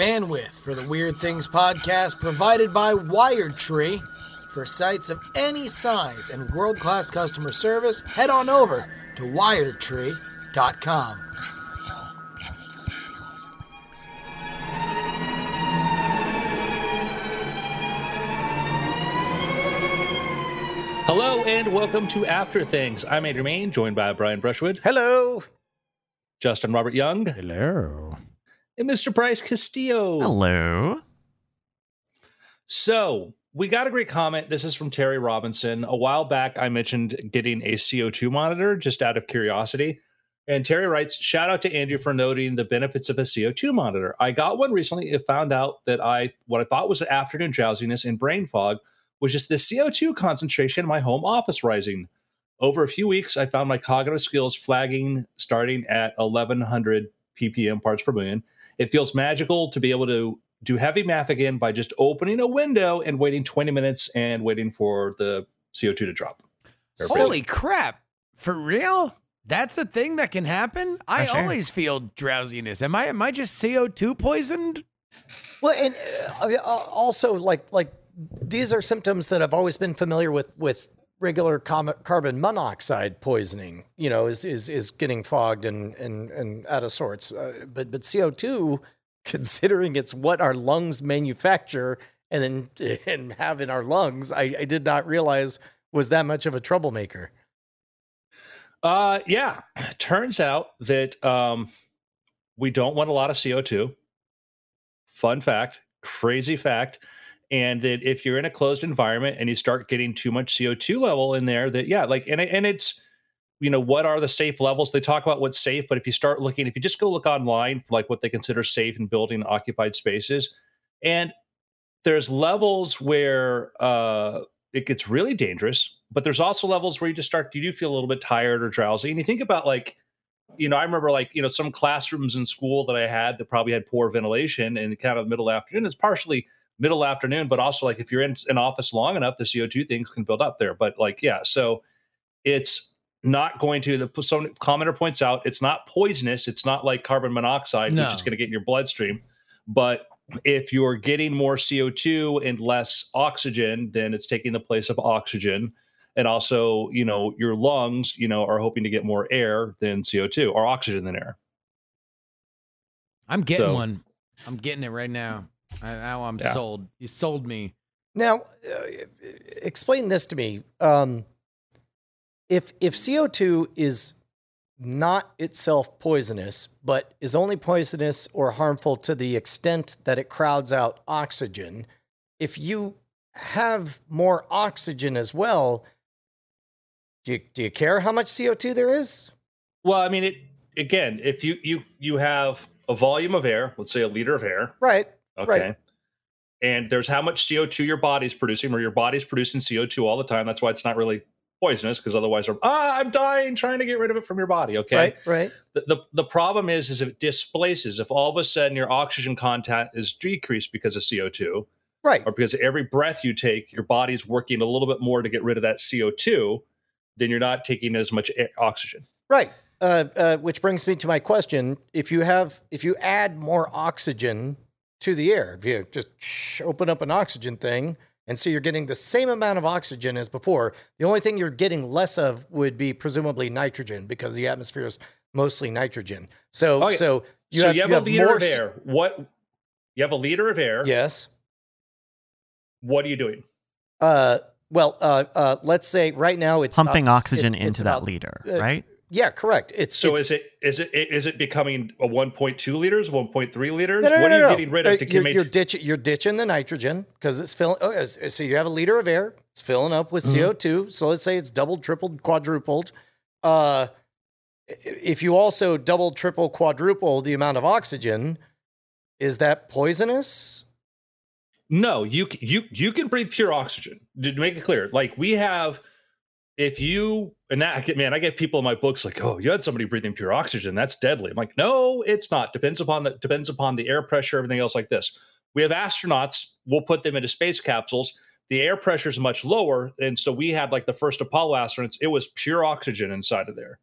Bandwidth for the Weird Things podcast provided by Wired Tree. For sites of any size and world class customer service, head on over to wiredtree.com. Hello and welcome to After Things. I'm Andrew Mayne, joined by Brian Brushwood, Hello. Justin Robert Young, Hello. And Mr. Bryce Castillo. Hello. So we got a great comment. This is from Terry Robinson. A while back, I mentioned getting a CO2 monitor just out of curiosity. And Terry writes, shout out to Andrew for noting the benefits of a CO2 monitor. I got one recently and found out that I what I thought was afternoon drowsiness and brain fog was just the CO2 concentration in my home office rising. Over a few weeks, I found my cognitive skills flagging starting at 1100 ppm parts per million. It feels magical to be able to do heavy math again by just opening a window and waiting 20 minutes and waiting for the CO2 to drop. Holy crap. For real? That's a thing that can happen? I sure. always feel drowsiness. Am I am I just CO2 poisoned? Well, and uh, uh, also like like these are symptoms that I've always been familiar with with regular carbon monoxide poisoning. You know, is is is getting fogged and and and out of sorts. Uh, but but CO two, considering it's what our lungs manufacture and then and have in our lungs, I, I did not realize was that much of a troublemaker. Uh, yeah. Turns out that um, we don't want a lot of CO2. Fun fact, crazy fact. And that if you're in a closed environment and you start getting too much CO2 level in there, that, yeah, like, and, and it's, you know, what are the safe levels? They talk about what's safe, but if you start looking, if you just go look online for like what they consider safe in building occupied spaces, and there's levels where uh, it gets really dangerous, but there's also levels where you just start, you do feel a little bit tired or drowsy. And you think about like, you know, I remember like, you know, some classrooms in school that I had that probably had poor ventilation and kind of middle afternoon. It's partially middle afternoon, but also like if you're in an office long enough, the CO2 things can build up there. But like, yeah, so it's not going to, the some commenter points out, it's not poisonous. It's not like carbon monoxide, No. which is going to get in your bloodstream. But if you're getting more CO2 and less oxygen, then it's taking the place of oxygen. And also, you know, your lungs, you know, are hoping to get more air than CO2 or oxygen than air. I'm getting So- one. I'm getting it right now. I, now I'm Yeah. sold. You sold me. Now, uh, explain this to me. Um, if if CO two is not itself poisonous, but is only poisonous or harmful to the extent that it crowds out oxygen, if you have more oxygen as well, do you, do you care how much CO two there is? Well, I mean, it again, if you you you have a volume of air, let's say a liter of air, Right. Okay, Right. and there's how much CO2 your body's producing, or your body's producing CO2 all the time. That's why it's not really poisonous, because otherwise, ah, I'm dying trying to get rid of it from your body. Okay, Right. Right. the, the the problem is is if it displaces if all of a sudden your oxygen content is decreased because of CO2 Right. or because every breath you take your body's working a little bit more to get rid of that CO2 then you're not taking as much a- oxygen Right. Uh, uh, which brings me to my question: If you have, if you add more oxygen to the air, if you just open up an oxygen thing, and so you're getting the same amount of oxygen as before, the only thing you're getting less of would be presumably nitrogen because the atmosphere is mostly nitrogen. So, Oh, yeah. so you so have, you have you a have liter more of air what you have a liter of air Yes. what are you doing Uh, well, uh, uh, let's say right now it's Pumping uh, oxygen it's- it's into that about- liter, uh, right? Yeah, correct. It's so it's, is it is it is it becoming a 1.2 liters 1.3 liters No, no, what no, are you getting rid Uh, of to you're, make you're, ditching, you're ditching the nitrogen because it's filling. Oh, so you have a liter of air. It's filling up with Mm-hmm. CO2. So let's say it's doubled, tripled, quadrupled. Uh, if you also double, triple, quadruple the amount of oxygen, is that poisonous? No, you you you can breathe pure oxygen. To make it clear, like we have, if you and that I get man, I get people in my books like, oh, you had somebody breathing pure oxygen, that's deadly. I'm like, no, it's not. Depends upon the depends upon the air pressure, everything else like this. We have astronauts. We'll put them into space capsules. The air pressure is much lower, and so we had like the first Apollo astronauts. It was pure oxygen inside of there.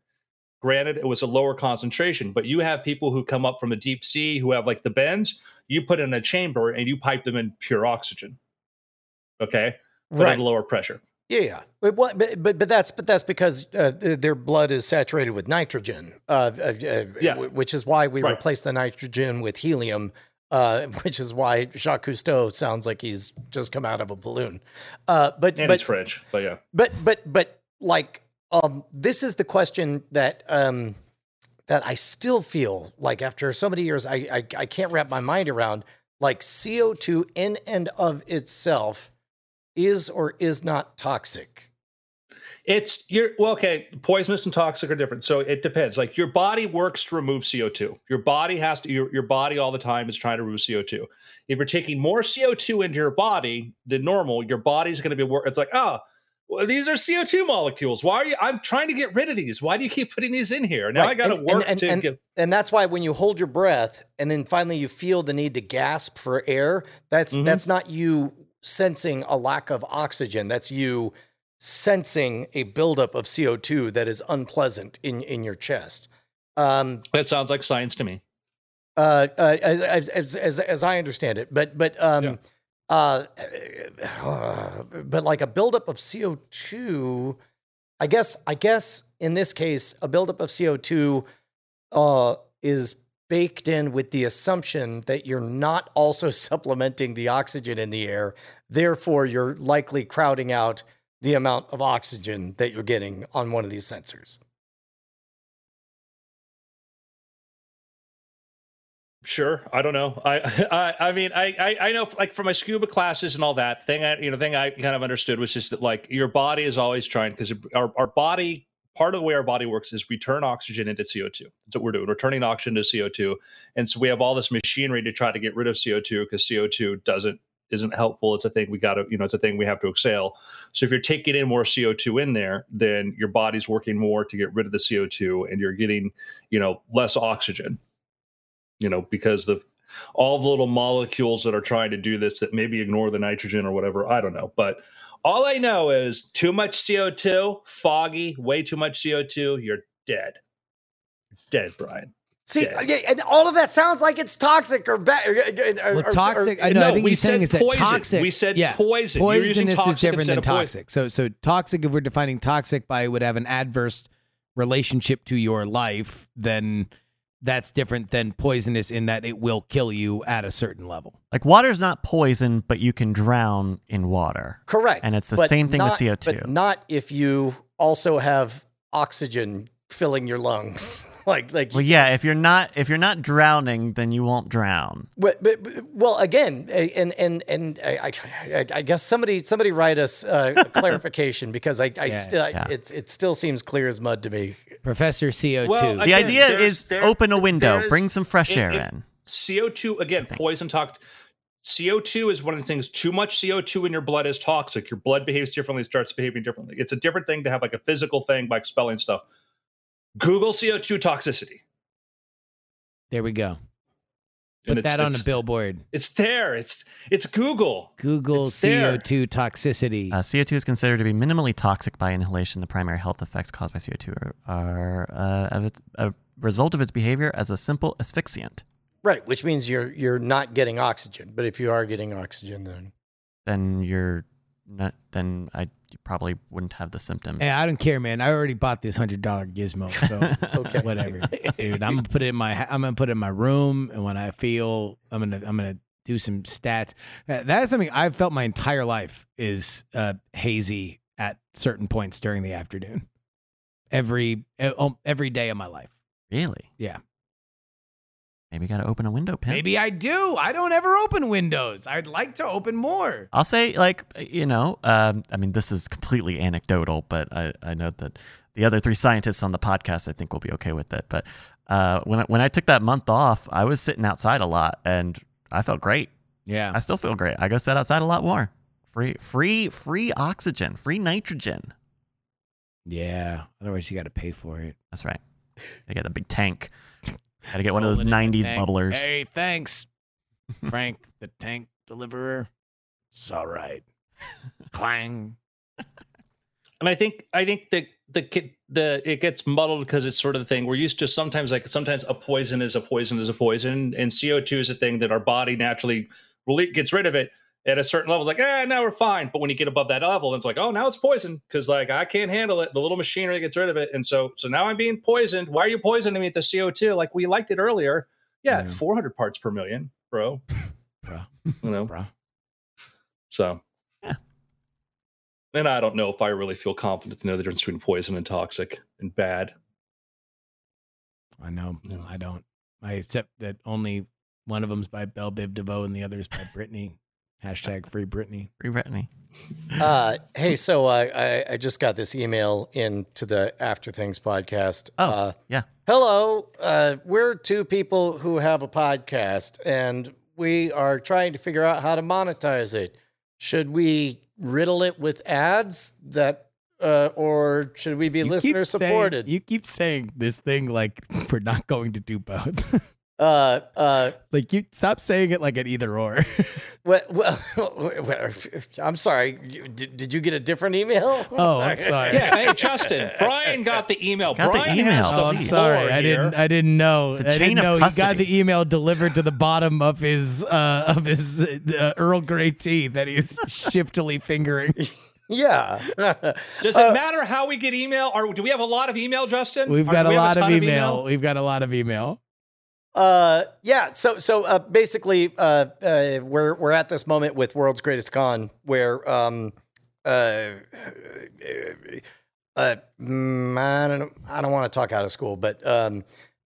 Granted, it was a lower concentration, but you have people who come up from the deep sea who have like the bends. You put in a chamber and you pipe them in pure oxygen. Okay, but Right. at a lower pressure. Yeah, yeah. But, but, but but that's but that's because uh, their blood is saturated with nitrogen. Uh, uh, uh, Yeah. wh- Which is why we Right. replace the nitrogen with helium. Uh, which is why Jacques Cousteau sounds like he's just come out of a balloon. Uh, but And but it's fridge, but yeah. but but but like um this is the question that um that I still feel like after so many years I I, I can't wrap my mind around like CO2 in and of itself is or is not toxic. It's you're well, okay. Poisonous and toxic are different, so it depends. Like your body works to remove CO two. Your body has to. Your, your body all the time is trying to remove CO two. If you're taking more CO two into your body than normal, your body's going to be. It's like, oh, well, these are CO two molecules. Why are you? I'm trying to get rid of these. Why do you keep putting these in here? Now Right, I got to work and- to and- get. And that's why when you hold your breath and then finally you feel the need to gasp for air, that's Mhm. that's not you sensing a lack of oxygen. That's you sensing a buildup of CO2 that is unpleasant in in your chest. Um, That sounds like science to me. uh, uh, as, as, as, as I understand it, but but um, Yeah. uh, but like a buildup of CO two, I guess I guess in this case a buildup of CO two uh, is baked in with the assumption that you're not also supplementing the oxygen in the air. Therefore, you're likely crowding out the amount of oxygen that you're getting on one of these sensors. Sure, I don't know. I, I, I mean, I, I, I know, like for my scuba classes and all that thing. I, you know, thing I kind of understood was just that, like, your body is always trying because our, our body, part of the way our body works is we turn oxygen into CO two. That's what we're doing. We're turning oxygen to CO two, and so we have all this machinery to try to get rid of CO two because CO two doesn't isn't helpful. It's a thing we got to, you know, it's a thing we have to exhale. So if you're taking in more CO two in there, then your body's working more to get rid of the CO two, and you're getting, you know, less oxygen you know, because the all the little molecules that are trying to do this that maybe ignore the nitrogen or whatever. I don't know. But all I know is too much CO2, foggy, way too much CO2, you're dead. Dead, Brian. See, Yeah. yeah, and all of that sounds like it's toxic or bad. Well, toxic. I know. I think we he's saying said is that poison. toxic. We said yeah, poison. You're using Poisonous is different than toxic. So, so toxic. If we're defining toxic by would have an adverse relationship to your life, then that's different than poisonous in that it will kill you at a certain level. Like water's not poison, but you can drown in water. Correct. And it's the but same thing with CO2. But not if you also have oxygen filling your lungs. Like like Well, yeah, if you're not if you're not drowning, then you won't drown. But, but, but- well, again, and and and I, I, I guess somebody somebody write us uh, a clarification because I, I Yes. still Yeah. it's it still seems clear as mud to me. Professor CO2. Well, The idea is there- open a window, bring some fresh it- air it- in. CO2 again, poison toxic. CO2 is one of the things. Too much CO2 in your blood is toxic. Your blood behaves differently, it starts behaving differently. It's a different thing to have like a physical thing by expelling stuff. Google CO2 toxicity. there we go. Put that on a billboard. It's there. It's it's Google. Google It's. CO2 toxicity. Uh, CO2 is considered to be minimally toxic by inhalation. The primary health effects caused by CO2 are, are uh, of its, a result of its behavior as a simple asphyxiant. Right, which means you're you're not getting oxygen. But if you are getting oxygen, then Then you're not. Then I you probably wouldn't have the symptom. Hey, I don't care, man. I already bought this hundred dollar gizmo, so okay, whatever, dude. I'm gonna put it in my I'm gonna put it in my room, and when I feel I'm gonna I'm gonna do some stats. That is something I've felt my entire life is uh, hazy at certain points during the afternoon. Every um, every day of my life. Really? Yeah. Maybe you got to open a window, Pimp. Maybe I do. I don't ever open windows. I'd like to open more. I'll say, like, you know, um, I mean, this is completely anecdotal, but I, I know that the other three scientists on the podcast, I think, will be okay with it. But uh, when I, when I took that month off, I was sitting outside a lot, and I felt great. Yeah. I still feel great. I go sit outside a lot more. Free, free, free oxygen, free nitrogen. Yeah. Otherwise, you got to pay for it. That's right. I get a big tank. Got to get one of those Rolling in the '90s bubblers. Hey, thanks, Frank, the tank deliverer. It's all right. Clang. And I think I think that the ki- the it gets muddled because it's sort of the thing we're used to. Sometimes like sometimes a poison is a poison is a poison, and CO two is a thing that our body naturally rele- gets rid of it at a certain level. It's like, eh, now we're fine. But when you get above that level, it's like, oh, now it's poison because like I can't handle it. The little machinery gets rid of it, and so so now I'm being poisoned. Why are you poisoning me at the CO two? Like we liked it earlier. Yeah, Yeah. 400 parts per million, bro. Bro. You know, Bro. so. Yeah. And I don't know if I really feel confident to know the difference between poison and toxic and bad. I know. Yeah. I don't. I accept that only one of them's by Bell Biv DeVoe and the other is by Britney. Hashtag free Britney. Free Britney. Uh, hey, so I, I I just got this email into the After Things podcast. Oh, uh, yeah. Hello, uh, we're two people who have a podcast, and we are trying to figure out how to monetize it. Should we riddle it with ads that, uh, or should we be You keep listener saying- supported? you keep saying this thing like we're not going to do both. uh, uh, like you stop saying it like an either or. well, well, I'm sorry. You- Did, did you get a different email? Oh, I'm sorry. Yeah, hey Justin, Brian got the email. Got the Brian email. has the Oh, I'm sorry. floor I didn't. I didn't know. It's a I didn't chain of know he got the email delivered to the bottom of his uh, of his uh, Earl Grey tea that he's shiftily fingering. yeah. Does it matter how we get email? Or do we have a lot of email, Justin? We've Or got do a we have lot of ton email. We've got a lot of email. Uh, yeah. So, so uh, basically, uh, uh, we're we're at this moment with World's Greatest Con where, um, uh, uh, mm, I don't, I don't want to talk out of school, but, um,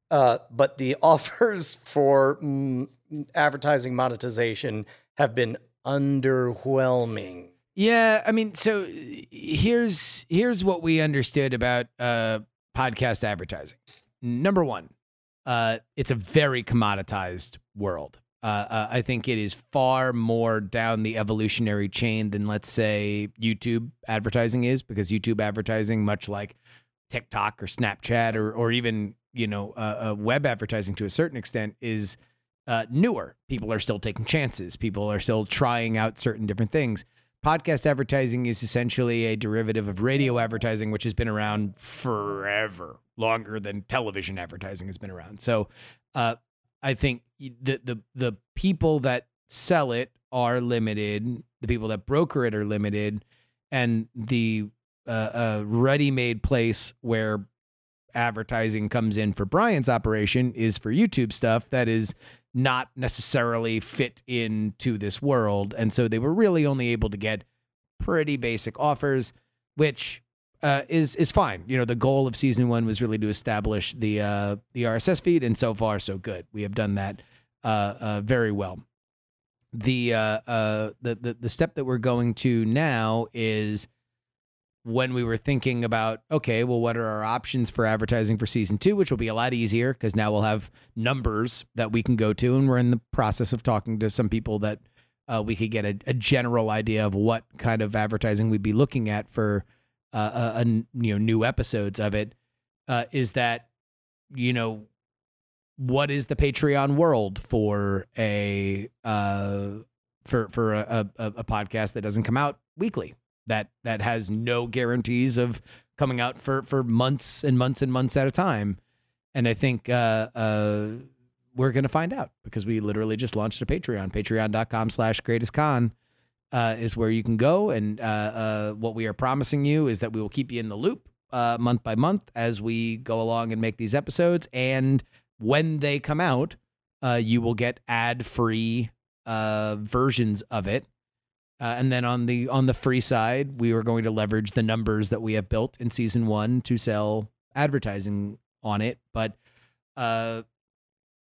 uh, but the offers for mm, advertising monetization have been underwhelming. Yeah, I mean, so here's here's what we understood about uh, podcast advertising. Number one, uh, it's a very commoditized world. Uh, uh, I think it is far more down the evolutionary chain than, let's say, YouTube advertising is, because YouTube advertising, much like TikTok or Snapchat or or even you know uh, uh, web advertising to a certain extent, is uh, newer. People are still taking chances. People are still trying out certain different things. Podcast advertising is essentially a derivative of radio advertising, which has been around forever, longer than television advertising has been around. So, uh, I think the the the people that sell it are limited. The people that broker it are limited, and the uh, uh, ready-made place where advertising comes in for Brian's operation is for YouTube stuff that is not necessarily fit into this world. And so they were really only able to get pretty basic offers, which uh, is is fine. You know, the goal of season one was really to establish the uh, the RSS feed, and so far so good. We have done that uh, uh, very well. The, uh, uh, the the the step that we're going to now is when we were thinking about okay well what are our options for advertising for season two which will be a lot easier because now we'll have numbers that we can go to and we're in the process of talking to some people that uh, we could get a, a general idea of what kind of advertising we'd be looking at for uh, a, a you know new episodes of it. Uh, is that you know what is the patreon world for a uh for for a, a, a podcast that doesn't come out weekly that that has no guarantees of coming out for for months and months and months at a time. And i think uh uh we're gonna find out because we literally just launched a patreon. Patreon.com slash greatest con uh, is where you can go. And uh, uh, what we are promising you is that we will keep you in the loop uh, month by month as we go along and make these episodes. And when they come out uh, you will get ad free uh, versions of it uh, and then on the on the free side, we are going to leverage the numbers that we have built in season one to sell advertising on it. But uh,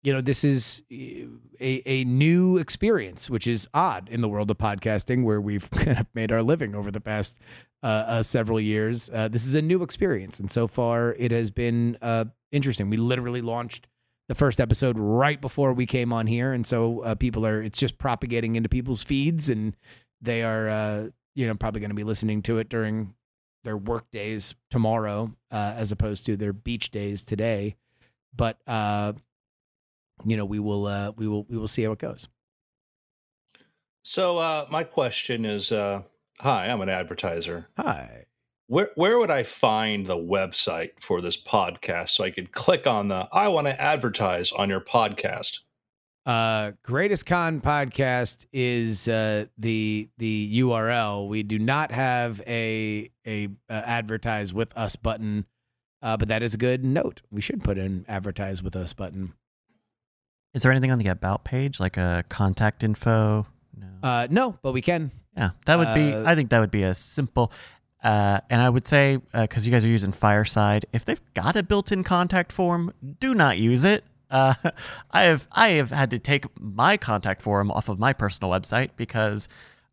you know, this is a a new experience, which is odd in the world of podcasting, where we've made our living over the past uh, uh, several years. Uh, this is a new experience, and so far it has been uh, interesting. We literally launched the first episode right before we came on here, and so uh, people are it's just propagating into people's feeds and they are uh, you know probably going to be listening to it during their work days tomorrow uh, as opposed to their beach days today but uh, you know we will uh, we will we will see how it goes So uh, my question is, uh, hi, I'm an advertiser. hi where where would I find the website for this podcast so I could click on the I want to advertise on your podcast? Uh, Greatest Con podcast is uh, the the URL. We do not have a a uh, advertise with us button, uh, but that is a good note. We should put in advertise with us button. Is there anything on the about page, like a contact info? No. Uh, no, but we can. yeah, that would be. uh, I think that would be a simple. Uh, and I would say, because you guys are using Fireside, if they've got a built-in contact form, do not use it. Uh, I have I have had to take my contact form off of my personal website because,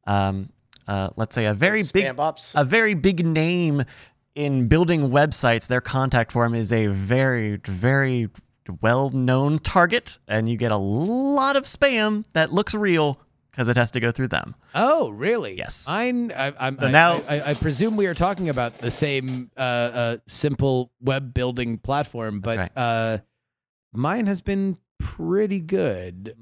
um, uh, let's say a very big Spam bops. a very big name in building websites, their contact form is a very, very well known target, and you get a lot of spam that looks real because it has to go through them. Oh, really? Yes. I, I, I'm, So I, now- I, I presume we are talking about the same uh, uh, simple web building platform, but That's uh, mine has been pretty good.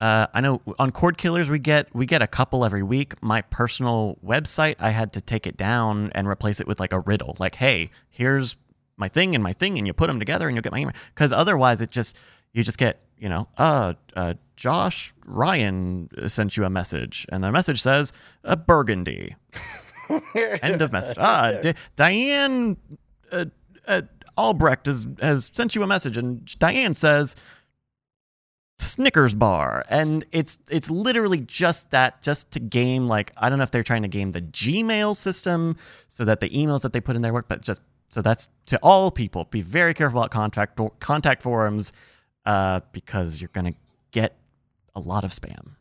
Uh, I know on Cord Killers we get we get a couple every week. My personal website, I had to take it down and replace it with like a riddle, like, "Hey, here's my thing and my thing," and you put them together and you'll get my email. Because otherwise, it just you just get you know, uh, uh, Josh Ryan sent you a message, and the message says a Burgundy. End of message. Ah, D- Diane uh, uh, Albrecht has has sent you a message, and Diane says Snickers bar, and it's it's literally just that, just to game like I don't know if they're trying to game the Gmail system so that the emails that they put in their work, but just so that's to all people. Be very careful about contact contact forums, uh, because you're gonna get a lot of spam.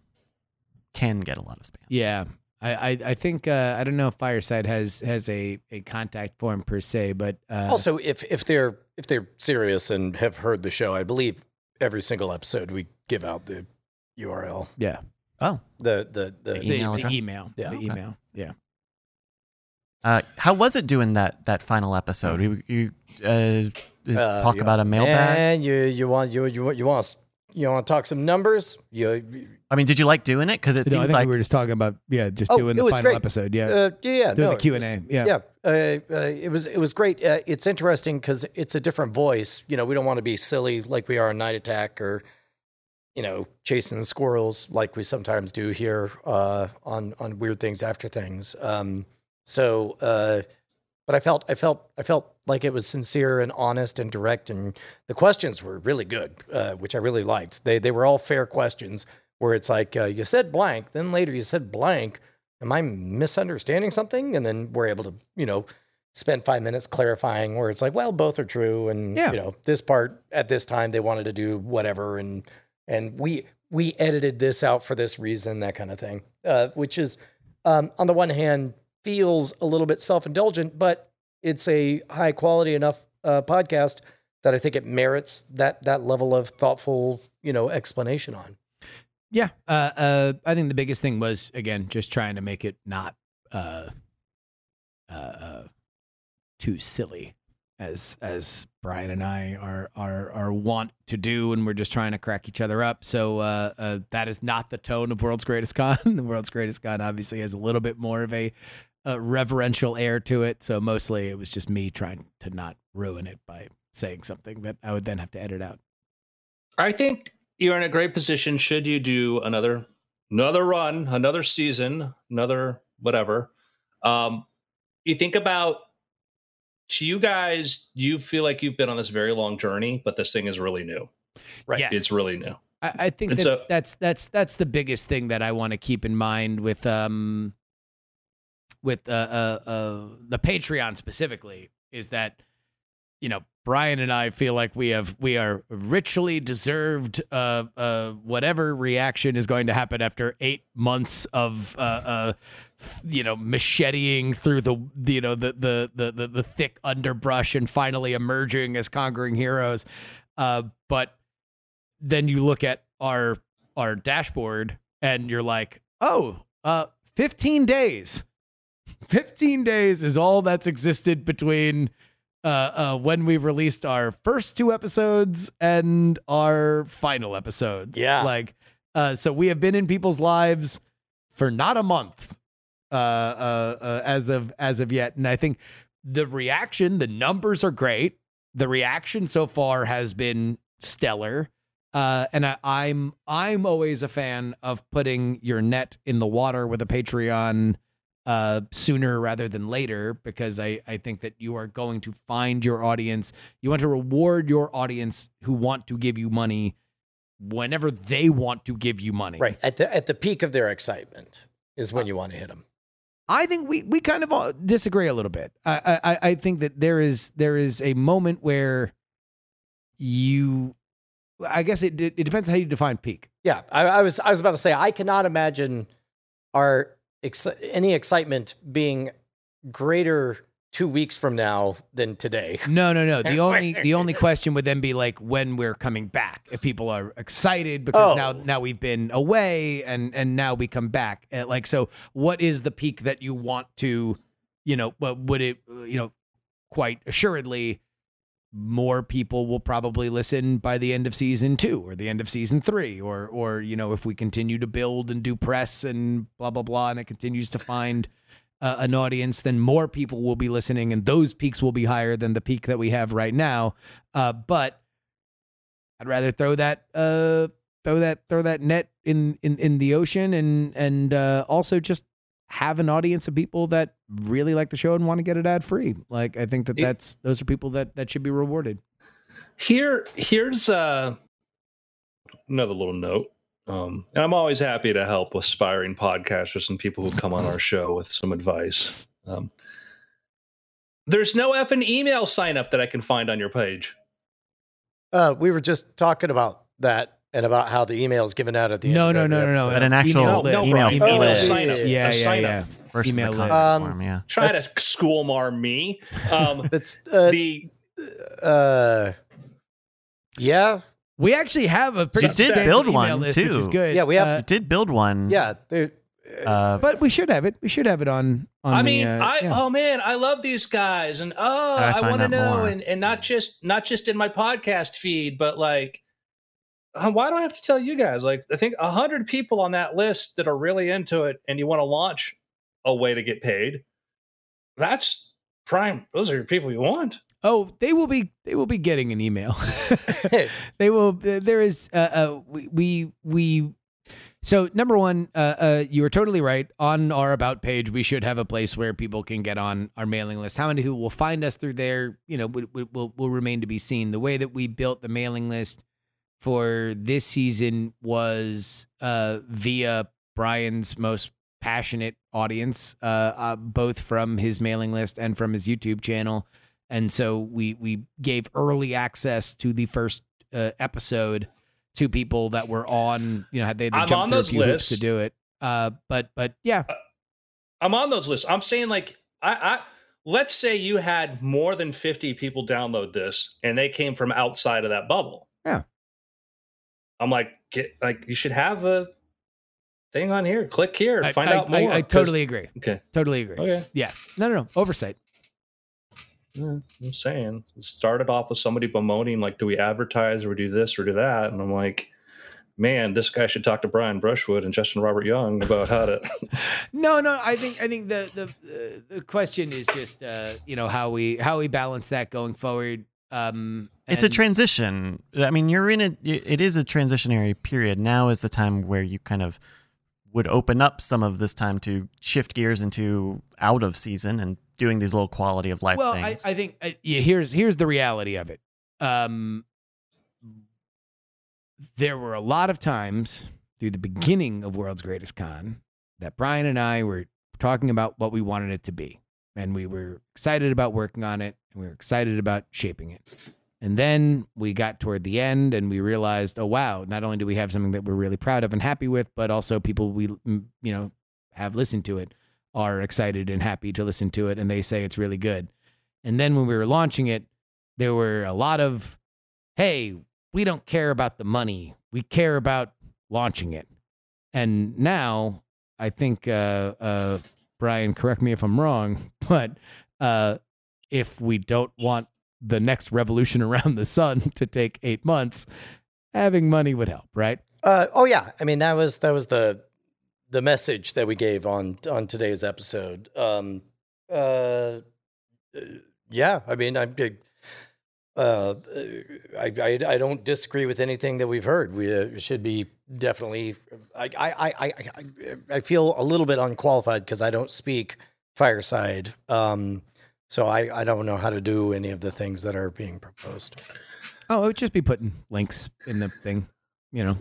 Can get a lot of spam. Yeah. I, I, I think uh, I don't know if Fireside has has a, a contact form per se, but uh, Also, if if they're if they're serious and have heard the show, I believe every single episode we give out the URL, yeah, Oh, the the the, The the email the address? email, Yeah. the Okay. email, yeah. uh, how was it doing that that final episode? You, you uh, Uh, talk you- about a mailbag. And you you want you you want you want you want to talk some numbers? You I mean, did you like doing it? Because it No, I seemed think like we were just talking about yeah, just Oh, doing it the was final great. episode. Yeah, uh, yeah yeah doing no, the Q and A. Yeah, Yeah, uh, uh, it was it was great. Uh, it's interesting because it's a different voice. You know, we don't want to be silly like we are in Night Attack or you know chasing squirrels like we sometimes do here uh, on on weird things after things. Um, so, uh, but I felt I felt I felt like it was sincere and honest and direct, and the questions were really good, uh, which I really liked. They they were all fair questions. Where it's like uh, you said blank, then later you said blank. Am I misunderstanding something? And then we're able to, you know, spend five minutes clarifying where it's like, well, both are true, and Yeah. you know, this part at this time they wanted to do whatever, and and we we edited this out for this reason, that kind of thing. Uh, which is, um, on the one hand, feels a little bit self indulgent, but it's a high quality enough uh, podcast that I think it merits that that level of thoughtful, you know, explanation on. Yeah. Uh, uh, I think the biggest thing was again just trying to make it not uh, uh, uh, too silly, as as Brian and I are are are want to do, and we're just trying to crack each other up. So uh, uh, that is not the tone of World's Greatest Con. the World's Greatest Con obviously has a little bit more of a, a reverential air to it. So mostly it was just me trying to not ruin it by saying something that I would then have to edit out. I think you're in a great position. Should you do another another run, another season, another whatever? Um, you think about to you guys, you feel like you've been on this very long journey, but this thing is really new. Right. Yes. It's really new. I, I think And that so- that's that's that's the biggest thing that I want to keep in mind with um with uh, uh uh the Patreon specifically is that you know Brian and I feel like we have we are richly deserved uh uh whatever reaction is going to happen after eight months of uh uh you know macheteing through the you know the the the the, the thick underbrush and finally emerging as conquering heroes uh but then you look at our our dashboard and you're like, oh, uh, 15 days. 15 days is all that's existed between uh, uh, when we released our first two episodes and our final episodes. Yeah. Like, uh, so we have been in people's lives for not a month uh, uh, uh, as of as of yet, and I think the reaction, the numbers are great. The reaction so far has been stellar. Uh, and I, I'm I'm always a fan of putting your net in the water with a Patreon uh, sooner rather than later because I, I think that you are going to find your audience. You want to reward your audience who want to give you money whenever they want to give you money. Right at the at the peak of their excitement is when you want to hit them. I think we we kind of all disagree a little bit. I, I I think that there is there is a moment where you, I guess it it depends how you define peak. Yeah, I, I was I was about to say I cannot imagine our ex- any excitement being greater two weeks from now than today. No, no, no. The only the only question would then be like when we're coming back. If people are excited because Oh. now now we've been away and and now we come back. Uh, Like so, what is the peak that you want to, you know, what would it, you know, quite assuredly. More people will probably listen by the end of season two or the end of season three, or or you know if we continue to build and do press and blah blah blah, and it continues to find uh, an audience, then more people will be listening, and those peaks will be higher than the peak that we have right now. Uh, but I'd rather throw that uh, throw that throw that net in in, in the ocean, and and uh, also just have an audience of people that really like the show and want to get it ad free. Like I think that It- that's those are people that that should be rewarded. Here, here's uh, another little note. Um, and I'm always happy to help aspiring podcasters and people who come on our show with some advice. Um, there's no F and email sign up that I can find on your page. Uh, we were just talking about that and about how the email is given out at the No, end. no, of no, every no, no. episode. But an actual Email list. email, email list sign up. Yeah, yeah, sign yeah. up. versus Email list. Um, form. Yeah. Trying That's- to schoolmarm me. Um, That's uh, the uh, yeah, We actually have a pretty You did build email one, list, which is too. good. Yeah, we have- Uh, did build one. yeah. Uh, but we should have it. We should have it on. on I the, mean, uh, I yeah. oh man, I love these guys, and oh, I I, want to know, more? and and not just not just in my podcast feed, but like, uh, why do I have to tell you guys? Like, I think a hundred people on that list that are really into it, and you want to launch a way to get paid. That's prime. Those are your people you want. Oh, they will be. They will be getting an email. they will. There is. Uh, uh, we we we. So number one, uh, uh, you were totally right. On our about page, we should have a place where people can get on our mailing list. How many people will find us through there? You know, will, will, will, will remain to be seen. The way that we built the mailing list for this season was uh, via Brian's most passionate audience, uh, uh, both from his mailing list and from his YouTube channel. And so we we gave early access to the first uh, episode to people that were on, you know, had they I'm on those lists. to do it. Uh, but but yeah, I'm on those lists. I'm saying like I, I let's say you had more than 50 people download this and they came from outside of that bubble. Yeah. I'm like get like you should have a thing on here. Click here, I, find I- out I- more. I, 'cause- totally agree. Okay. Totally agree. Okay. Yeah. No, no, no. Oversight. Yeah, I'm saying it started off with somebody bemoaning like do we advertise or do this or do that and I'm like man this guy should talk to Brian Brushwood and Justin Robert Young about how to No, no. I think I think the the uh, the question is just uh, you know how we how we balance that going forward. Um, it's a transition. I mean, you're in a. It is a transitionary period. Now is the time where you kind of would open up some of this time to shift gears into out of season and doing these little quality of life well, I. I think uh, yeah, here's here's the reality of it. Um, there were a lot of times through the beginning of World's Greatest Con that Brian and I were talking about what we wanted it to be, and we were excited about working on it, and we were excited about shaping it. And then we got toward the end, and we realized, oh wow! Not only do we have something that we're really proud of and happy with, but also people we mm, you know have listened to it are excited and happy to listen to it and they say it's really good. And then when we were launching it, there were a lot of, hey, we don't care about the money. We care about launching it. And now I think, uh, uh, Brian, correct me if I'm wrong, but uh, if we don't want the next revolution around the sun to take eight months, having money would help, right? Uh, oh yeah, I mean that was that was the the message that we gave on on today's episode. Um, uh, yeah, I mean, I'm big. Uh, I, I I don't disagree with anything that we've heard. We uh, should be definitely. I I I I, I feel a little bit unqualified because I don't speak fireside. Um, so I I don't know how to do any of the things that are being proposed. Oh, it would just be putting links in the thing, you know.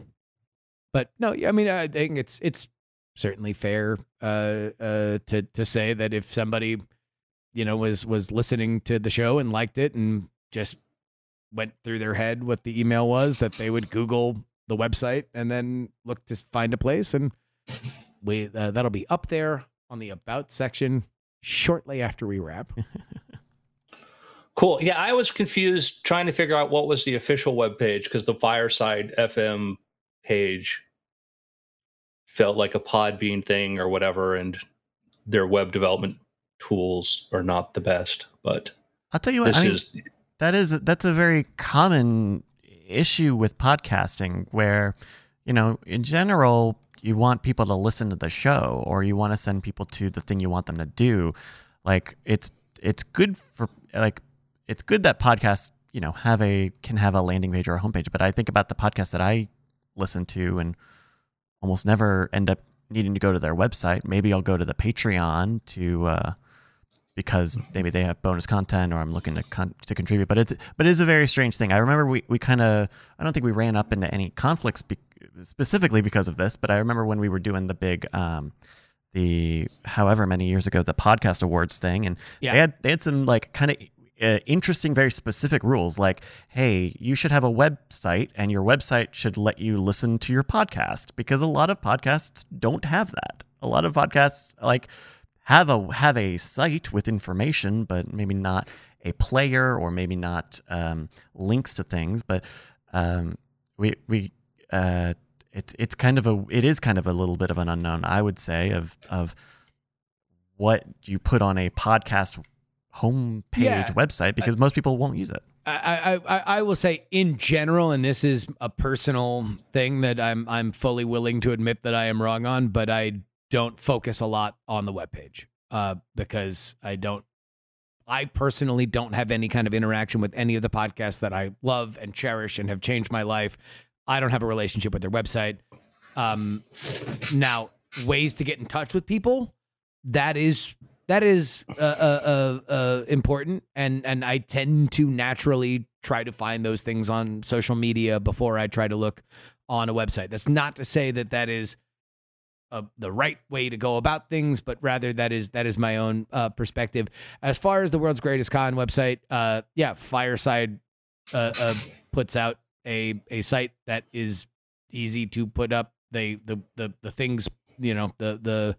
But no, I mean, I think it's it's certainly fair uh, uh, to to say that if somebody, you know, was was listening to the show and liked it and just went through their head what the email was, that they would Google the website and then look to find a place, and we uh, that'll be up there on the about section shortly after we wrap. Cool. Yeah, I was confused trying to figure out what was the official web page because the Fireside FM page felt like a Podbean thing or whatever, and their web development tools are not the best. But I'll tell you what. this I mean, is that is that's a very common issue with podcasting where you know in general you want people to listen to the show or you want to send people to the thing you want them to do like it's it's good for like it's good that podcasts you know have a can have a landing page or a homepage but i think about the podcasts that i listen to and almost never end up needing to go to their website maybe i'll go to the patreon to uh because maybe they have bonus content or I'm looking to con- to contribute. But it's but it is a very strange thing. I remember we we kind of I don't think we ran up into any conflicts specifically because of this, but I remember when we were doing the big um the however many years ago the podcast awards thing and Yeah. they had they had some like kind of uh, interesting very specific rules like hey you should have a website and your website should let you listen to your podcast because a lot of podcasts don't have that a lot of podcasts like have a have a site with information, but maybe not a player or maybe not um, links to things. But um, we we uh, it's it's kind of a it is kind of a little bit of an unknown, I would say, of of what you put on a podcast homepage Yeah. website because most people won't use it. I, I, I I will say in general, and this is a personal thing that I'm I'm fully willing to admit that I am wrong on, but I don't focus a lot on the webpage uh, because I don't. I personally don't have any kind of interaction with any of the podcasts that I love and cherish and have changed my life. I don't have a relationship with their website. Um, now, ways to get in touch with people that is that is uh, uh, uh, uh, important, and and I tend to naturally try to find those things on social media before I try to look on a website. That's not to say that that is uh, the right way to go about things, but rather that is that is my own uh, perspective. As far as the world's greatest con website, uh, yeah, Fireside uh, puts out a a site that is easy to put up. They the the the things you know the the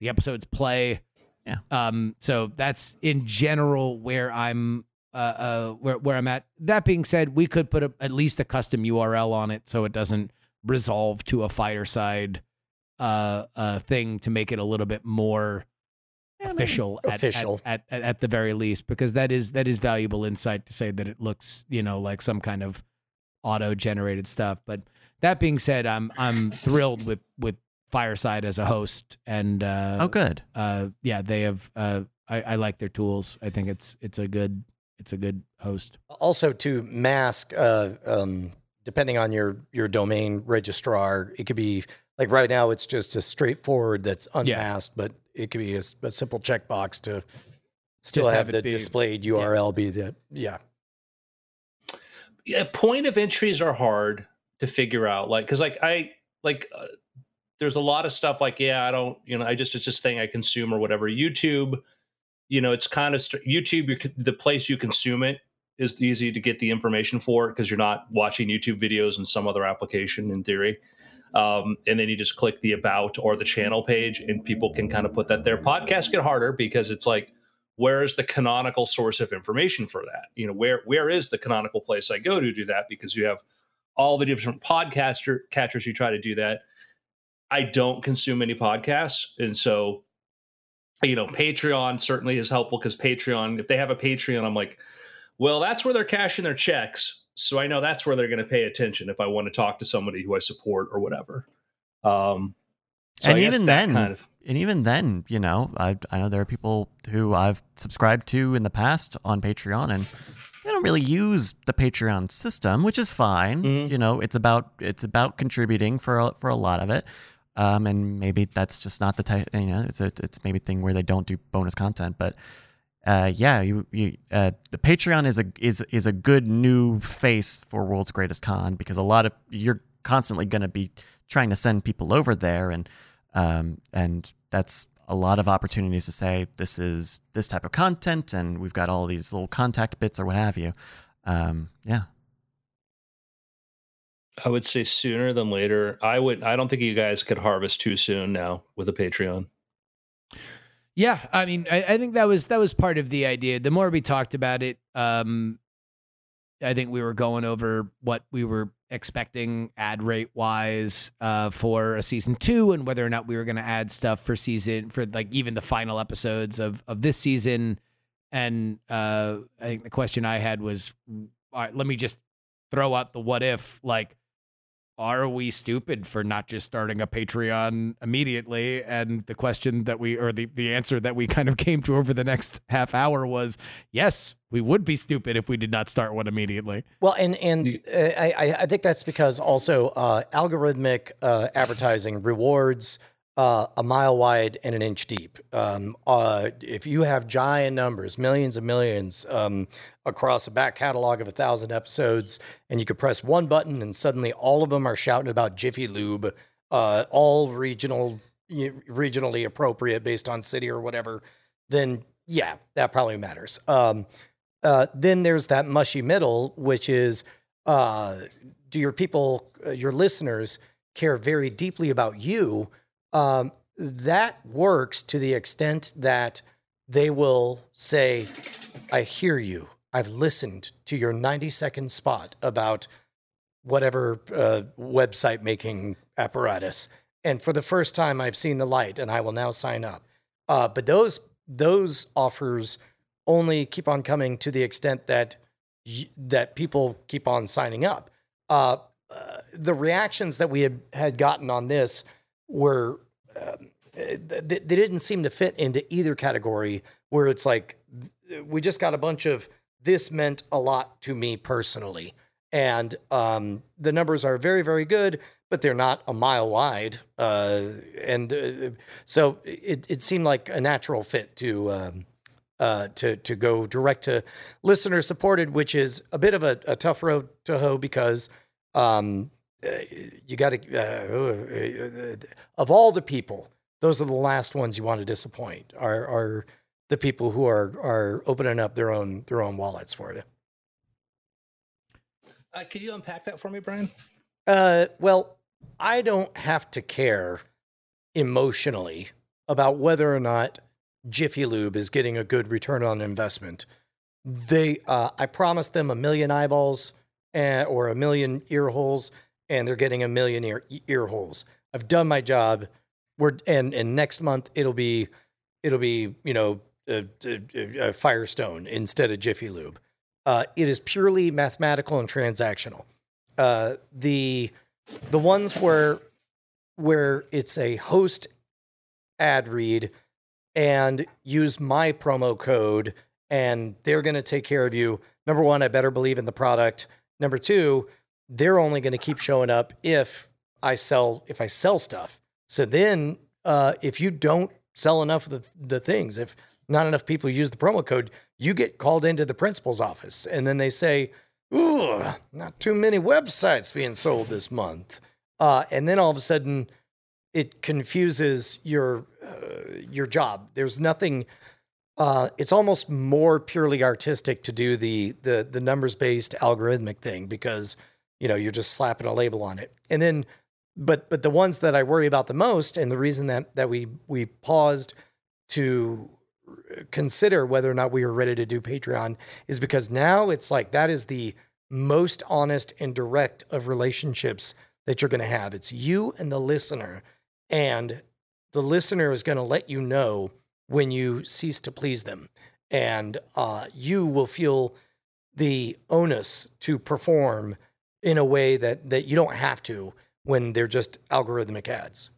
the episodes play. Yeah. Um. So that's in general where I'm. Uh, uh, where where I'm at. That being said, we could put a, at least a custom URL on it so it doesn't resolve to a fireside uh, uh thing to make it a little bit more official, at- Official. At, at, at the very least because that is that is valuable insight to say that it looks you know like some kind of auto generated stuff. But that being said i'm i'm thrilled with with fireside as a host. And uh oh, good. uh yeah they have uh I, I like their tools. I think it's it's a good it's a good host. Also, to mask, uh, um, depending on your your domain registrar, it could be like right now it's just a straightforward that's unmasked, but it could be a simple checkbox to still Just have, have the be- displayed URL be the yeah. Yeah, point of entries are hard to figure out. Like, because like I like uh, there's a lot of stuff like yeah, I don't you know I just it's just thing I consume or whatever. YouTube, you know, it's kind of YouTube. The place you consume it is easy to get the information for because you're not watching YouTube videos in some other application in theory. Um, and then you just click the about or the channel page, and people can kind of put that there. Podcasts get harder because it's like where is the canonical source of information for that? You know where where is the canonical place i go to do that? Because you have all the different podcaster catchers who try to do that. I don't consume any podcasts and so you know patreon certainly is helpful because patreon if they have a patreon i'm like well that's where they're cashing their checks so i know that's where they're going to pay attention if i want to talk to somebody who i support or whatever. Um so And even then, kind of and even then, you know, I I know there are people who I've subscribed to in the past on Patreon, and they don't really use the Patreon system, which is fine. Mhm. You know, it's about it's about contributing for a, for a lot of it. Um, and maybe that's just not the type. You know, it's a, it's maybe a thing where they don't do bonus content, but uh, yeah, you, you uh, the Patreon is a is is a good new face for World's Greatest Con because a lot of you're constantly going to be trying to send people over there, and um, and that's a lot of opportunities to say this is this type of content, and we've got all these little contact bits or what have you. Um, yeah, I would say sooner than later. I would. I don't think you guys could harvest too soon now with a Patreon. Yeah, I mean, I, I think that was that was part of the idea. The more we talked about it, um, I think we were going over what we were expecting ad rate wise uh, for a season two, and whether or not we were going to add stuff for season for like even the final episodes of of this season. And uh, I think the question I had was, all right, let me just throw out the what if, like are we stupid for not just starting a Patreon immediately? And the question that we, or the, the answer that we kind of came to over the next half hour was yes, we would be stupid if we did not start one immediately. Well, and and uh, I I- I think that's because also uh, algorithmic uh, advertising rewards uh, a mile wide and an inch deep. Um, uh, if you have giant numbers, millions and millions um, across a back catalog of a thousand episodes, and you could press one button and suddenly all of them are shouting about Jiffy Lube, uh, all regional regionally appropriate based on city or whatever, then yeah, that probably matters. Um, uh, then there's that mushy middle, which is uh, do your people, uh, your listeners, care very deeply about you? Um, that works to the extent that they will say, I hear you. I've listened to your 90 second spot about whatever uh, website making apparatus. And for the first time, I've seen the light and I will now sign up. Uh, but those, those offers only keep on coming to the extent that y- that people keep on signing up. Uh, uh, the reactions that we had, had gotten on this were um, they, they didn't seem to fit into either category. Where it's like we just got a bunch of this meant a lot to me personally, and um, the numbers are very very good, but they're not a mile wide. Uh, and uh, so it it seemed like a natural fit to. Um, uh, to to go direct to listener supported, which is a bit of a, a tough road to hoe because um, you got to uh, of all the people, those are the last ones you want to disappoint. Are are the people who are are opening up their own their own wallets for you? Uh, can you unpack that for me, Brian? Uh, well, I don't have to care emotionally about whether or not Jiffy Lube is getting a good return on investment. They, uh, I promised them a million eyeballs uh, or a million ear holes, and they're getting a million ear, ear holes. I've done my job. We're and and next month it'll be it'll be you know Firestone instead of Jiffy Lube. Uh, it is purely mathematical and transactional. Uh, the the ones where where it's a host ad read and use my promo code and they're going to take care of you. Number one, I better believe in the product. Number two, they're only going to keep showing up if I sell if I sell stuff. So then, uh, if you don't sell enough of the, the things, if not enough people use the promo code, you get called into the principal's office, and then they say, "Ooh, not too many websites being sold this month," uh, and then all of a sudden, it confuses your uh, your job. There's nothing. Uh, it's almost more purely artistic to do the the the numbers based algorithmic thing because you know you're just slapping a label on it, and then but but the ones that I worry about the most, and the reason that that we we paused to consider whether or not we were ready to do Patreon is because now it's like that is the most honest and direct of relationships that you're going to have. It's you and the listener, and the listener is going to let you know when you cease to please them, and uh, you will feel the onus to perform in a way that that you don't have to when they're just algorithmic ads.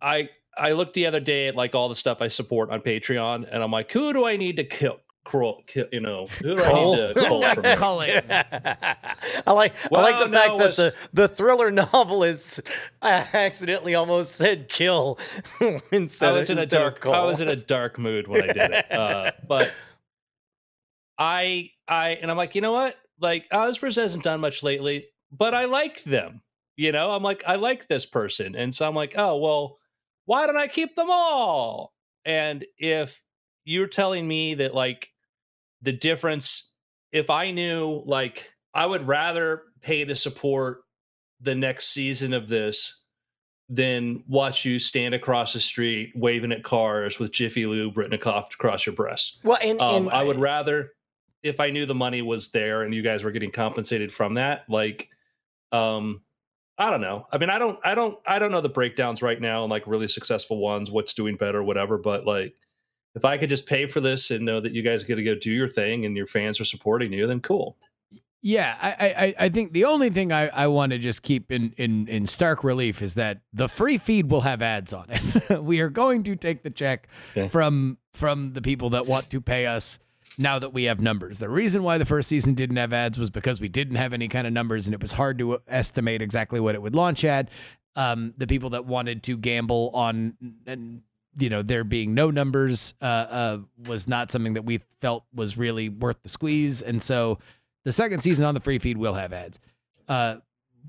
I I looked the other day at like all the stuff I support on Patreon, and I'm like, who do I need to kill? Crawl, kill, you know, who do I need to call? It. I like I like the no, fact that the, the thriller novelist accidentally almost said kill instead I was of in a dark. I was in a dark mood when I did it. Uh, but I, I, and I'm like, you know what? Like, Osbers hasn't done much lately, but I like them. You know, I'm like, I like this person, and so I'm like, oh well, why don't I keep them all? And if you're telling me that like the difference, if I knew like I would rather pay to support the next season of this than watch you stand across the street waving at cars with Jiffy Lube written across across your breast. well, and, Um, and I would rather if I knew the money was there and you guys were getting compensated from that. Like, um, I don't know. I mean, I don't, I don't, I don't know the breakdowns right now and like really successful ones, what's doing better, whatever. But like, if I could just pay for this and know that you guys get to go do your thing and your fans are supporting you, then cool. Yeah, I, I, I think the only thing I, I want to just keep in, in, in stark relief is that the free feed will have ads on it. we are going to take the check Okay. from from the people that want to pay us now that we have numbers. The reason why the first season didn't have ads was because we didn't have any kind of numbers and it was hard to estimate exactly what it would launch at. Um, the people that wanted to gamble on and you know there being no numbers uh, uh, was not something that we felt was really worth the squeeze, and so the second season on the free feed will have ads. Uh,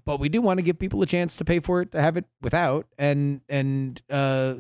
but we do want to give people a chance to pay for it to have it without, and and uh,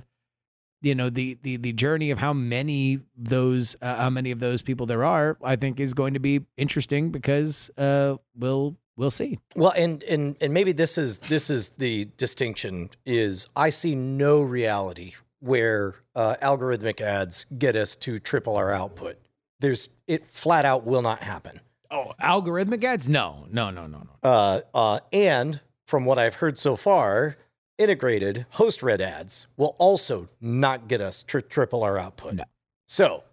you know the the the journey of how many those uh, how many of those people there are, I think is going to be interesting because uh, we'll we'll see. Well, and and and maybe this is this is the distinction is I see no reality where uh, algorithmic ads get us to triple our output. There's it flat out will not happen. Oh, algorithmic ads? No, no, no, no, no. Uh, uh, and from what I've heard so far, integrated host red ads will also not get us tri- triple our output. No. So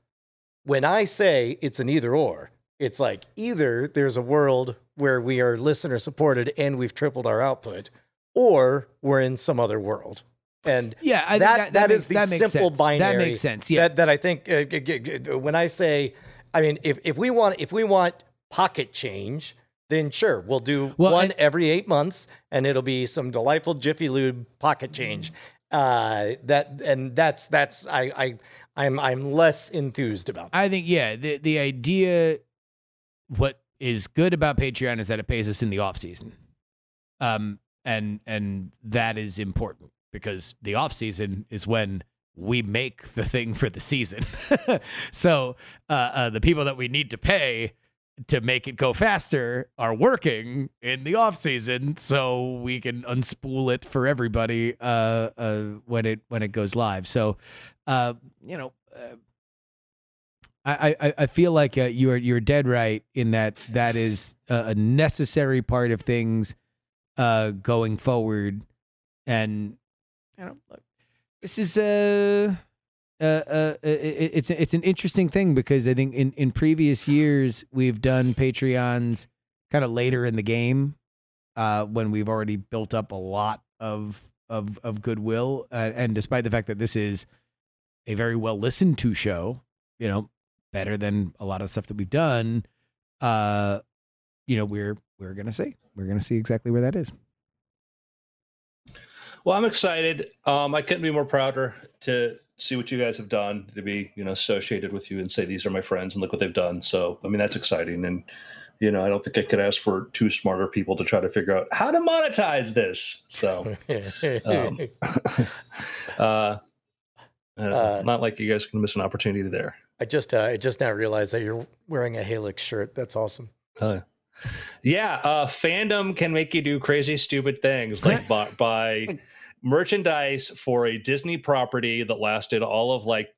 when I say it's an either or, it's like either there's a world where we are listener supported and we've tripled our output, or we're in some other world. And Yeah, I that, think that, that makes, is the that makes simple sense. binary. That makes sense. Yeah. That, that I think uh, when I say, I mean, if, if we want if we want pocket change, then sure, we'll do Well, one and- every eight months, and it'll be some delightful Jiffy Lube pocket change. Uh, that and that's that's I I I'm I'm less enthused about. That. I think yeah, the the idea what is good about Patreon is that it pays us in the off season. Um and and that is important because the off season is when we make the thing for the season. so uh, uh, the people that we need to pay to make it go faster are working in the off season, so we can unspool it for everybody uh, uh, when it when it goes live. So, uh, you know, uh, I, I I feel like uh, you're you're dead right in that that is a, necessary part of things uh, going forward, and you know, look, this is a. Uh, uh, i- it's it's an interesting thing because I think in, in previous years we've done Patreons kind of later in the game, uh, when we've already built up a lot of of of goodwill, uh, and despite the fact that this is a very well listened to show, you know, better than a lot of stuff that we've done, uh, you know, we're we're gonna see we're gonna see exactly where that is. Well, I'm excited. Um, I couldn't be more prouder to see what you guys have done to be, you know, associated with you and say these are my friends and look what they've done. So, I mean, that's exciting. And, you know, I don't think I could ask for two smarter people to try to figure out how to monetize this. So, um, uh, don't. Uh, not like you guys can miss an opportunity there. I just uh, I just now realized that you're wearing a Helix shirt. That's awesome. Uh, yeah, uh, fandom can make you do crazy, stupid things like buy, buy merchandise for a Disney property that lasted all of like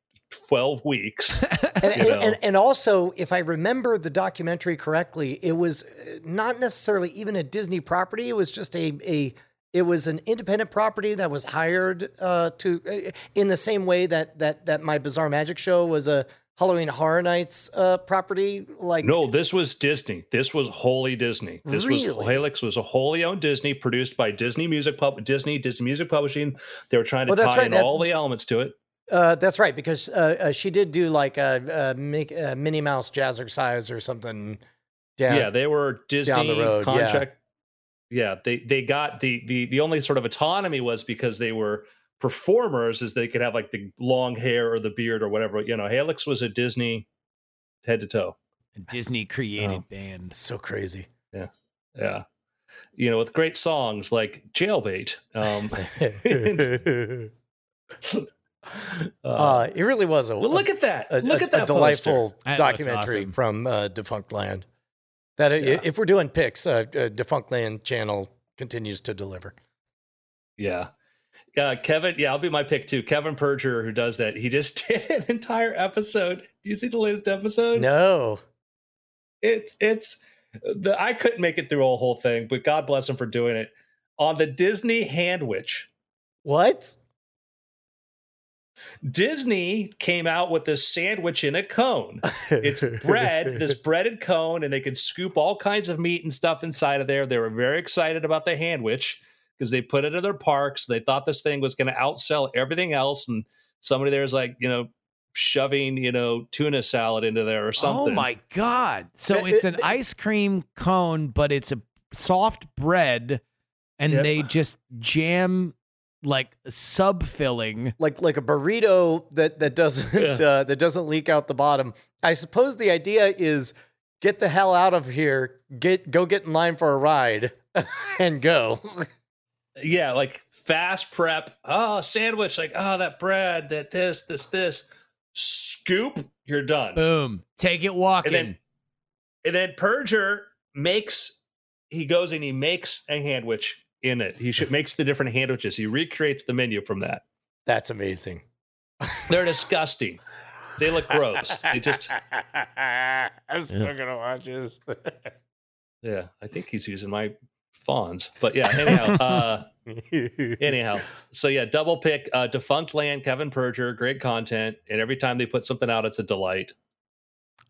12 weeks. and, You and, know. and, and also, if I remember the documentary correctly, it was uh, not necessarily even a Disney property. It was just a a it was an independent property that was hired uh, to uh, in the same way that that that my Bizarre Magic show was a Halloween Horror Nights uh, property? Like No, this was Disney. This was wholly Disney. This Really? was Helix was a wholly owned Disney, produced by Disney Music Pub Disney Disney Music Publishing. They were trying to Well, tie right, in that- all the elements to it. Uh, that's right, because uh, uh, she did do like a, a, a Minnie Mouse Jazzercise or something. Down. Yeah, they were Disney the road, yeah. contract. Yeah. they they got the the the only sort of autonomy was because they were performers, is they could have like the long hair or the beard or whatever. You know, Helix was a Disney head to toe. A Disney created Oh. band. so crazy. Yeah, Yeah. you know, with great songs like Jailbait. Um, uh, uh, it really was a well, look at that! a, look a- at that a delightful That looks documentary awesome. from uh, Defunctland. That Yeah. if we're doing picks, uh, uh, Defunctland channel continues to deliver. Yeah. Uh, Kevin, yeah, I'll be my pick too. Kevin Perjurer, who does that, he just did an entire episode. Do you see the latest episode? No, It's it's the I couldn't make it through a whole thing, but God bless him for doing it on the Disney Handwich. what? Disney came out with this sandwich in a cone. It's bread, this breaded cone, and they could scoop all kinds of meat and stuff inside of there. They were very excited about the handwich because they put it in their parks. They thought this thing was going to outsell everything else. And somebody there's like, you know, shoving, you know, tuna salad into there or something. Oh my god! So Uh, it's an ice cream cone, but it's a soft bread, and Yep. they just jam like sub filling. like like a burrito that that doesn't Yeah. uh, that doesn't leak out the bottom. I suppose the idea is get the hell out of here, get go get in line for a ride, and go. Yeah, like fast prep. Oh, sandwich, like, oh, that bread, that this, this, this. Scoop, you're done. Boom! Take it walking. And then and then Perjurer makes he goes and he makes a handwich in it. He should, makes the different handwiches. He recreates the menu from that. That's amazing. They're disgusting. They look gross. They just I'm still gonna watch this. yeah. I think he's using my fawns. But yeah. Anyhow. Uh, anyhow. So yeah. Double pick. Uh, Defunctland. Kevin Perjurer. Great content. And every time they put something out, it's a delight.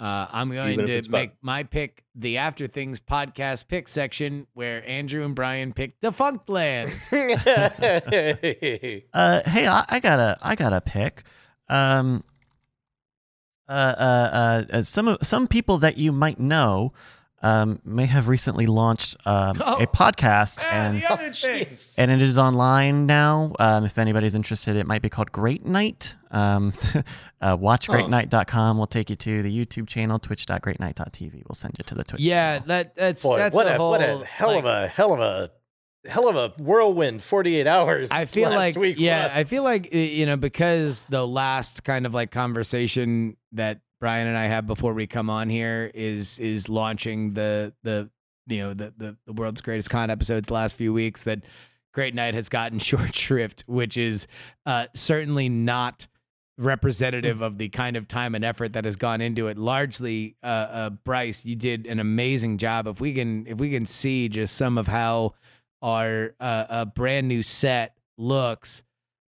Uh, I'm going Even to it's about- make my pick the After Things podcast pick section where Andrew and Brian pick Defunctland. Uh, hey, I, I got a, I got a pick. Um, uh, uh, uh, uh, some some people that you might know, um, may have recently launched um, Oh. a podcast, Ah, and the other thing. And it is online now. Um, if anybody's interested, it might be called Great Night. Um, uh, watchgreatnight.com will take you to the YouTube channel, twitch.greatnight.tv. We'll send you to the Twitch. yeah, channel. that that's Boy, that's what a a, whole what a hell like, of a hell of a hell of a whirlwind 48 hours. I feel last like week yeah, was. I feel like uh, you know because the last kind of like conversation that Brian and I have before we come on here is is launching the the you know the the, the world's greatest con episodes the last few weeks that Great Night has gotten short shrift, which is uh, certainly not representative of the kind of time and effort that has gone into it. Largely, uh, uh, Bryce, you did an amazing job. If we can, if we can see just some of how our uh, a brand new set looks,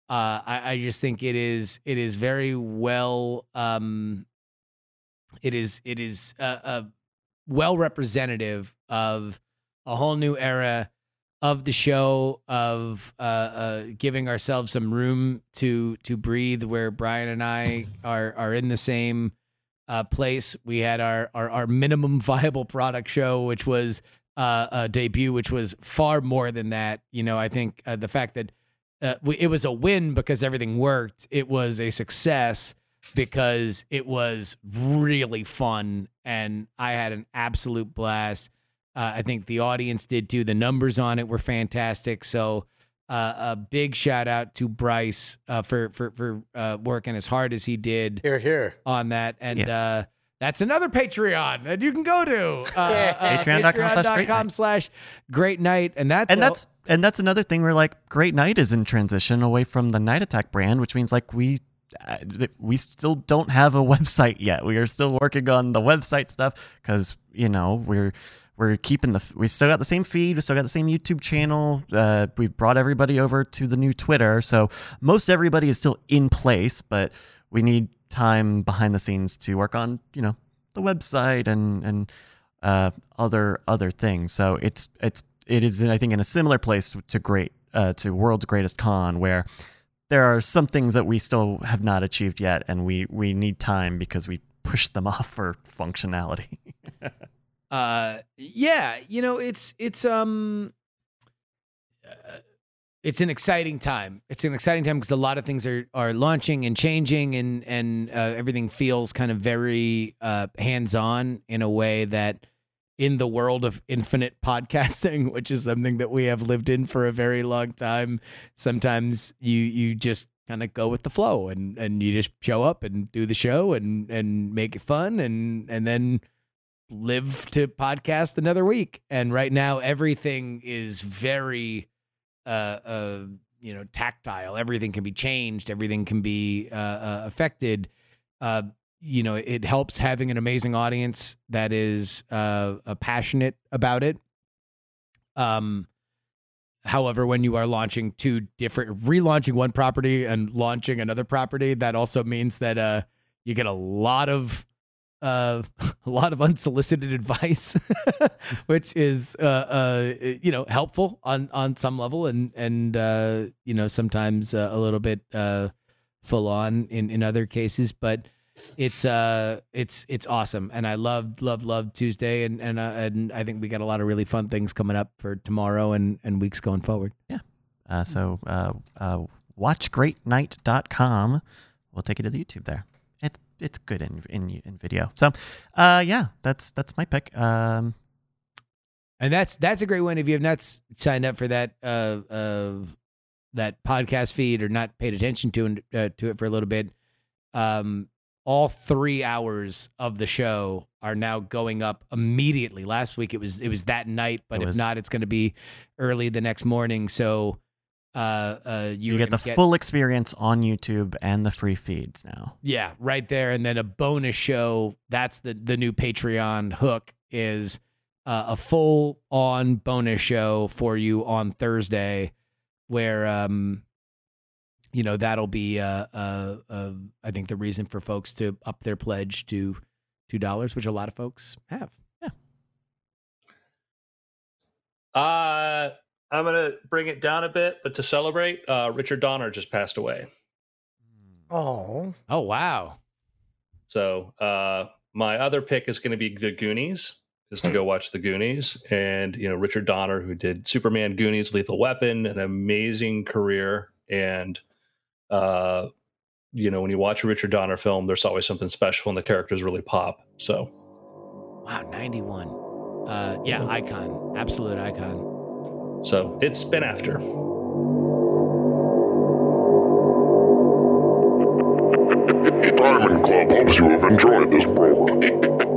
uh, I, I just think it is it is very well. Um, it is it is uh, uh, well representative of a whole new era of the show of uh, uh, giving ourselves some room to to breathe where Brian and I are are in the same uh, place. We had our, our our minimum viable product show, which was uh, a debut, which was far more than that. You know, I think uh, the fact that uh, we, it was a win because everything worked. It was a success because it was really fun, and I had an absolute blast. Uh, I think the audience did too. The numbers on it were fantastic. So uh, a big shout out to Bryce uh, for for for uh, working as hard as he did here here. on that. And Yeah. uh, that's another Patreon that you can go to. Uh, uh, Patreon.com slash Great slash great night. And that's and that's and that's another thing where like Great Night is in transition away from the Night Attack brand, which means like we th- we still don't have a website yet. We are still working on the website stuff because you know we're we're keeping the we still got the same feed, we still got the same YouTube channel. Uh, we've brought everybody over to the new Twitter, so most everybody is still in place, but we need time behind the scenes to work on you know the website and and uh, other other things. So it's it's it is I think in a similar place to great uh, to World's Greatest Con where there are some things that we still have not achieved yet, and we we need time because we pushed them off for functionality. uh, yeah, you know, it's it's um, uh, it's an exciting time. It's an exciting time because a lot of things are are launching and changing, and and uh, everything feels kind of very uh, hands on in a way that in the world of infinite podcasting, which is something that we have lived in for a very long time. Sometimes you you just kind of go with the flow and and you just show up and do the show and and make it fun and and then live to podcast another week. And right now everything is very uh uh you know tactile. Everything can be changed, everything can be uh, uh affected. Uh you know it helps having an amazing audience that is uh, passionate about it um however when you are launching two different relaunching one property and launching another property that also means that uh you get a lot of uh, a lot of unsolicited advice, which is uh, uh, you know helpful on on some level, and and uh, you know sometimes uh, a little bit uh, full on in in other cases. But it's uh it's it's awesome. And i love love love tuesday. And and uh, and i think we got a lot of really fun things coming up for tomorrow and and weeks going forward. Yeah. Uh, so uh, uh watchgreatnight.com we'll take you to the youtube there. It's it's good in in, in video. So uh yeah that's that's my pick. Um and that's that's a great one. If you have not signed up for that uh uh that podcast feed or not paid attention to uh, to it for a little bit um all three hours of the show are now going up immediately. Last week it was it was that night, but if not, it's going to be early the next morning. So uh, uh, you get the get, full experience on YouTube and the free feeds now. Yeah, right there, and then a bonus show. That's the the new Patreon hook is uh, a full on bonus show for you on Thursday, where um you know that'll be uh, uh, uh, I think the reason for folks to up their pledge to two dollars, which a lot of folks have. Yeah. Uh I'm gonna bring it down a bit, but to celebrate, uh, Richard Donner just passed away. Oh. Oh wow. So uh, my other pick is going to be The Goonies. Is to go watch The Goonies, and you know Richard Donner, who did Superman, Goonies, Lethal Weapon, an amazing career, and uh, you know, when you watch a Richard Donner film, there's always something special and the characters really pop. So, wow, 91. Uh, yeah, icon, absolute icon. So it's been after. Diamond Club hopes you have enjoyed this program.